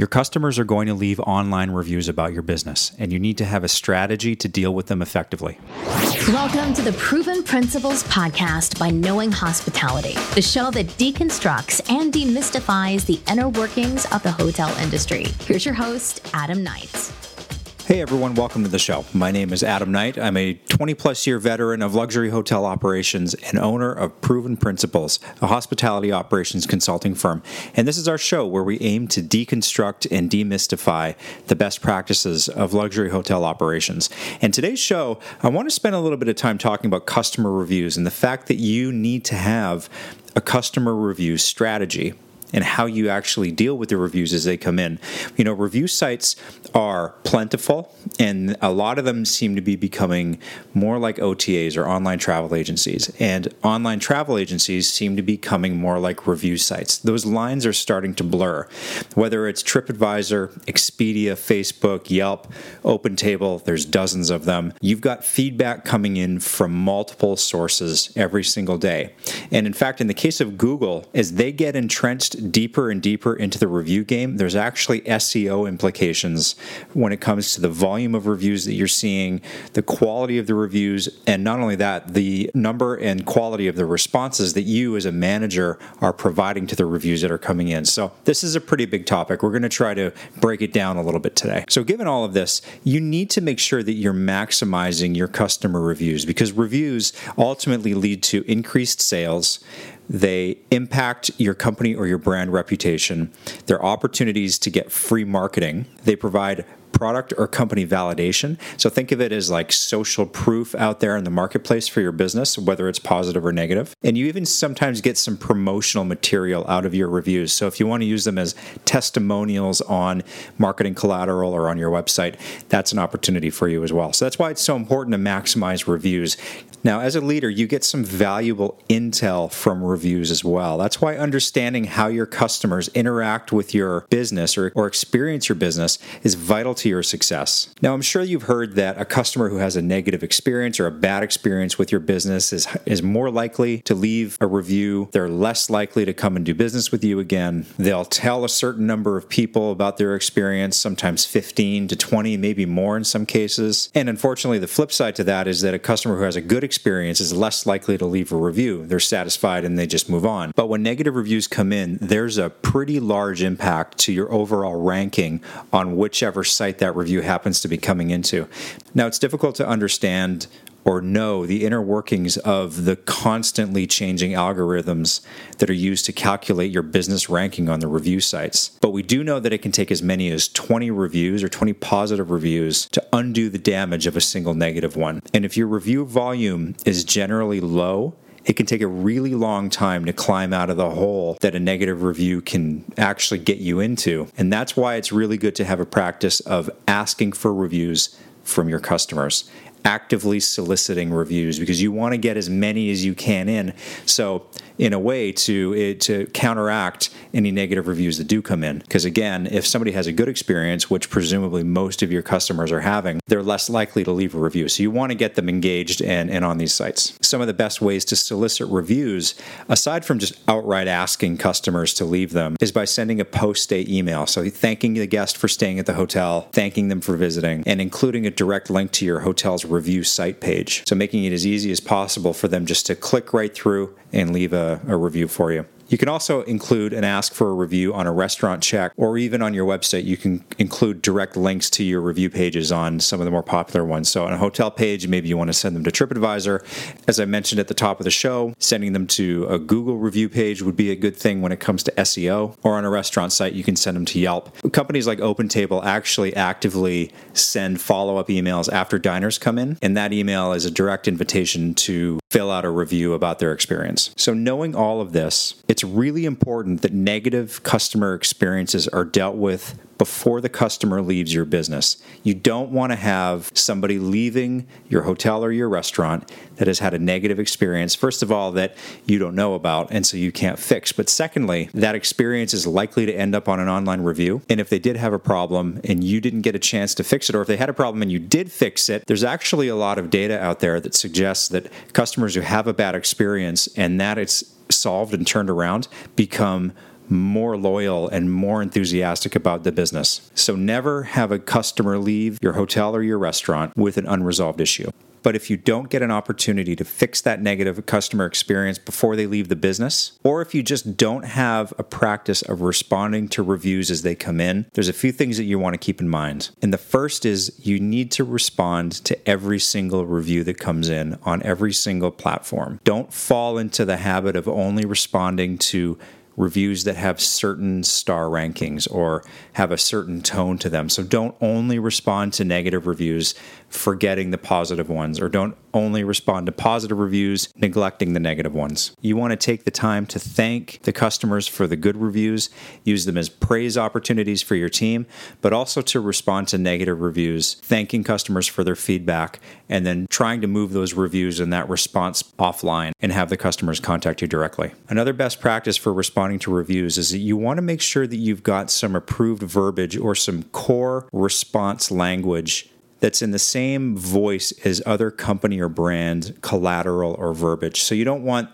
Your customers are going to leave online reviews about your business, and you need to have a strategy to deal with them effectively. Welcome to the Proven Principles podcast by Knowing Hospitality, the show that deconstructs and demystifies the inner workings of the hotel industry. Here's your host, Adam Knight. Hey everyone, welcome to the show. My name is Adam Knight. I'm a 20 plus year veteran of luxury hotel operations and owner of Proven Principles, a hospitality operations consulting firm. And this is our show where we aim to deconstruct and demystify the best practices of luxury hotel operations. And today's show, I want to spend a little bit of time talking about customer reviews and the fact that you need to have a customer review strategy and how you actually deal with the reviews as they come in. You know, review sites are plentiful, and a lot of them seem to be becoming more like OTAs or online travel agencies. And online travel agencies seem to be becoming more like review sites. Those lines are starting to blur. Whether it's TripAdvisor, Expedia, Facebook, Yelp, OpenTable, there's dozens of them. You've got feedback coming in from multiple sources every single day. And in fact, in the case of Google, as they get entrenched deeper and deeper into the review game, there's actually SEO implications when it comes to the volume of reviews that you're seeing, the quality of the reviews, and not only that, the number and quality of the responses that you as a manager are providing to the reviews that are coming in. So, this is a pretty big topic. We're going to try to break it down a little bit today. So, given all of this, you need to make sure that you're maximizing your customer reviews because reviews ultimately lead to increased sales they impact your company or your brand reputation. They're opportunities to get free marketing. They provide product or company validation. So think of it as like social proof out there in the marketplace for your business, whether it's positive or negative. And you even sometimes get some promotional material out of your reviews. So if you want to use them as testimonials on marketing collateral or on your website, that's an opportunity for you as well. So that's why it's so important to maximize reviews. Now, as a leader, you get some valuable intel from reviews as well. That's why understanding how your customers interact with your business or, or experience your business is vital to your success. Now, I'm sure you've heard that a customer who has a negative experience or a bad experience with your business is, is more likely to leave a review. They're less likely to come and do business with you again. They'll tell a certain number of people about their experience, sometimes 15 to 20, maybe more in some cases. And unfortunately, the flip side to that is that a customer who has a good experience is less likely to leave a review. They're satisfied and they just move on. But when negative reviews come in, there's a pretty large impact to your overall ranking on whichever site that review happens to be coming into. Now, it's difficult to understand or know the inner workings of the constantly changing algorithms that are used to calculate your business ranking on the review sites. But we do know that it can take as many as 20 reviews or 20 positive reviews to undo the damage of a single negative one. And if your review volume is generally low, it can take a really long time to climb out of the hole that a negative review can actually get you into. And that's why it's really good to have a practice of asking for reviews from your customers actively soliciting reviews because you want to get as many as you can in. So, in a way, to to counteract any negative reviews that do come in, because again, if somebody has a good experience, which presumably most of your customers are having, they're less likely to leave a review. So you want to get them engaged and, and on these sites. Some of the best ways to solicit reviews, aside from just outright asking customers to leave them, is by sending a post-stay email. So thanking the guest for staying at the hotel, thanking them for visiting, and including a direct link to your hotel's review site page. So making it as easy as possible for them just to click right through and leave a, a review for you. You can also include and ask for a review on a restaurant check, or even on your website, you can include direct links to your review pages on some of the more popular ones. So, on a hotel page, maybe you want to send them to TripAdvisor. As I mentioned at the top of the show, sending them to a Google review page would be a good thing when it comes to SEO. Or on a restaurant site, you can send them to Yelp. Companies like OpenTable actually actively send follow up emails after diners come in, and that email is a direct invitation to fill out a review about their experience. So, knowing all of this, it's really important that negative customer experiences are dealt with before the customer leaves your business. You don't want to have somebody leaving your hotel or your restaurant that has had a negative experience, first of all, that you don't know about and so you can't fix. But secondly, that experience is likely to end up on an online review. And if they did have a problem and you didn't get a chance to fix it, or if they had a problem and you did fix it, there's actually a lot of data out there that suggests that customers who have a bad experience and that it's solved and turned around become more loyal and more enthusiastic about the business. So never have a customer leave your hotel or your restaurant with an unresolved issue. But if you don't get an opportunity to fix that negative customer experience before they leave the business, or if you just don't have a practice of responding to reviews as they come in, there's a few things that you want to keep in mind. And the first is you need to respond to every single review that comes in on every single platform. Don't fall into the habit of only responding to reviews that have certain star rankings or have a certain tone to them. So don't only respond to negative reviews, forgetting the positive ones, or don't only respond to positive reviews, neglecting the negative ones. You want to take the time to thank the customers for the good reviews, use them as praise opportunities for your team, but also to respond to negative reviews, thanking customers for their feedback, and then trying to move those reviews and that response offline and have the customers contact you directly. Another best practice for responding to reviews is that you want to make sure that you've got some approved verbiage or some core response language that's in the same voice as other company or brand collateral or verbiage. So you don't want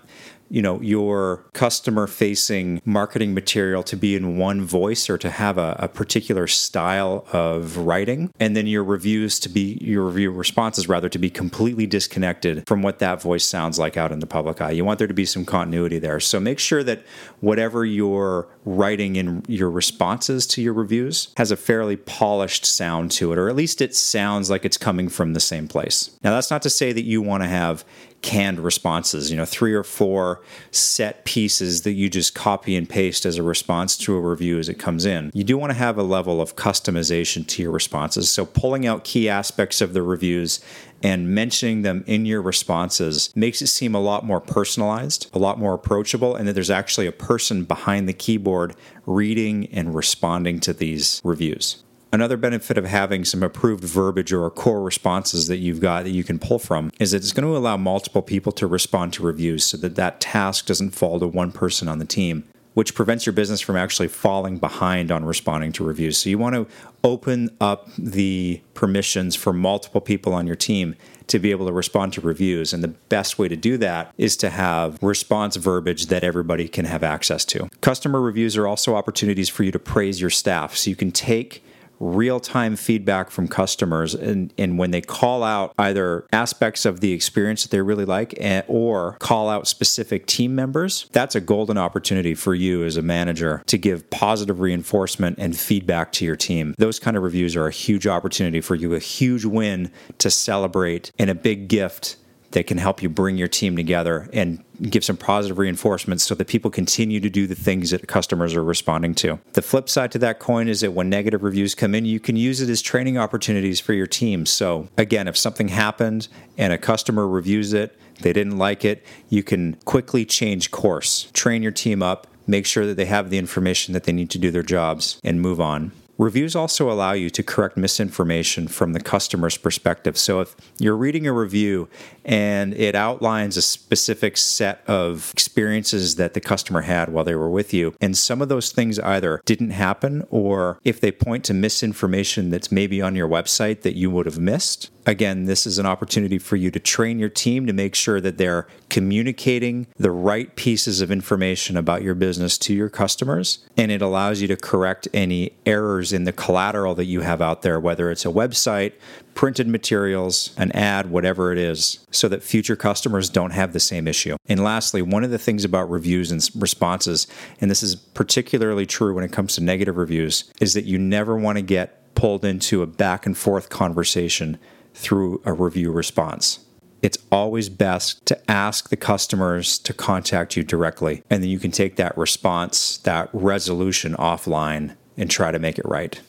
you know your customer facing marketing material to be in one voice or to have a, a, particular style of writing and then your reviews to be your review responses rather to be completely disconnected from what that voice sounds like out in the public eye. You want there to be some continuity there. So make sure that whatever you're writing in your responses to your reviews has a fairly polished sound to it or at least it sounds like it's coming from the same place. Now that's not to say that you want to have canned responses, you know, three or four set pieces that you just copy and paste as a response to a review as it comes in. You do want to have a level of customization to your responses. So pulling out key aspects of the reviews and mentioning them in your responses makes it seem a lot more personalized, a lot more approachable, and that there's actually a person behind the keyboard reading and responding to these reviews. Another benefit of having some approved verbiage or core responses that you've got that you can pull from is that it's going to allow multiple people to respond to reviews so that that task doesn't fall to one person on the team which prevents your business from actually falling behind on responding to reviews. So you want to open up the permissions for multiple people on your team to be able to respond to reviews. And the best way to do that is to have response verbiage that everybody can have access to. Customer reviews are also opportunities for you to praise your staff. So you can take real time feedback from customers. And, and when they call out either aspects of the experience that they really like and, or call out specific team members, that's a golden opportunity for you as a manager to give positive reinforcement and feedback to your team. Those kind of reviews are a huge opportunity for you, a huge win to celebrate and a big gift that can help you bring your team together and give some positive reinforcements so that people continue to do the things that customers are responding to. The flip side to that coin is that when negative reviews come in, you can use it as training opportunities for your team. So, again, if something happened and a customer reviews it, they didn't like it, you can quickly change course, train your team up, make sure that they have the information that they need to do their jobs, and move on. Reviews also allow you to correct misinformation from the customer's perspective. So if you're reading a review and it outlines a specific set of experiences that the customer had while they were with you, and some of those things either didn't happen or if they point to misinformation that's maybe on your website that you would have missed, again, this is an opportunity for you to train your team to make sure that they're communicating the right pieces of information about your business to your customers. And it allows you to correct any errors in the collateral that you have out there, whether it's a website, printed materials, an ad, whatever it is, so that future customers don't have the same issue. And lastly, one of the things about reviews and responses, and this is particularly true when it comes to negative reviews, is that you never want to get pulled into a back and forth conversation through a review response. It's always best to ask the customers to contact you directly, and then you can take that response, that resolution offline, and try to make it right.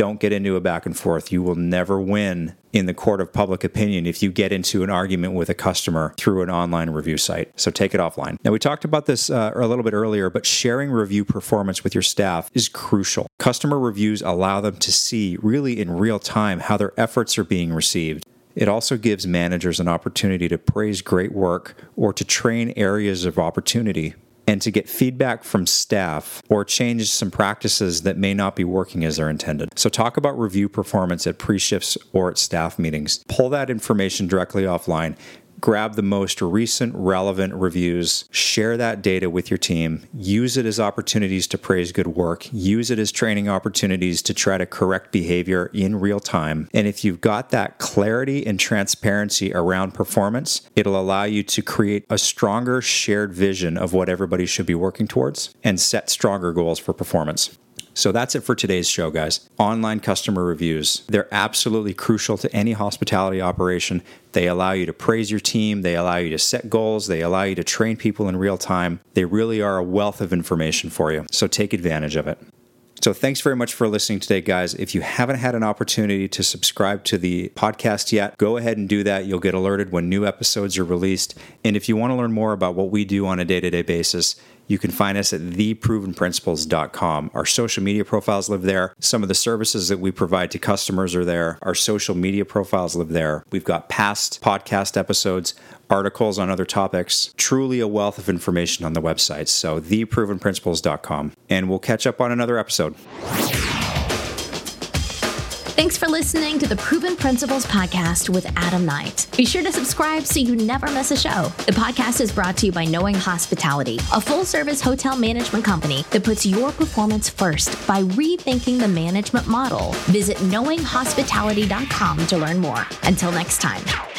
Don't get into a back and forth. You will never win in the court of public opinion if you get into an argument with a customer through an online review site. So take it offline. Now, we talked about this uh, a little bit earlier, but sharing review performance with your staff is crucial. Customer reviews allow them to see really in real time how their efforts are being received. It also gives managers an opportunity to praise great work or to train areas of opportunity and to get feedback from staff or change some practices that may not be working as they're intended. So, talk about review performance at pre shifts or at staff meetings. Pull that information directly offline grab the most recent relevant reviews, share that data with your team, use it as opportunities to praise good work, use it as training opportunities to try to correct behavior in real time. And if you've got that clarity and transparency around performance, it'll allow you to create a stronger shared vision of what everybody should be working towards and set stronger goals for performance. So that's it for today's show, guys. Online customer reviews. They're absolutely crucial to any hospitality operation. They allow you to praise your team, they allow you to set goals, they allow you to train people in real time. They really are a wealth of information for you. So take advantage of it. So, thanks very much for listening today, guys. If you haven't had an opportunity to subscribe to the podcast yet, go ahead and do that. You'll get alerted when new episodes are released. And if you want to learn more about what we do on a day to day basis, you can find us at theprovenprinciples.com. Our social media profiles live there. Some of the services that we provide to customers are there. Our social media profiles live there. We've got past podcast episodes, articles on other topics. Truly a wealth of information on the website. So, theprovenprinciples.com. And we'll catch up on another episode. Thanks for listening to the Proven Principles Podcast with Adam Knight. Be sure to subscribe so you never miss a show. The podcast is brought to you by Knowing Hospitality, a full service hotel management company that puts your performance first by rethinking the management model. Visit knowinghospitality.com to learn more. Until next time.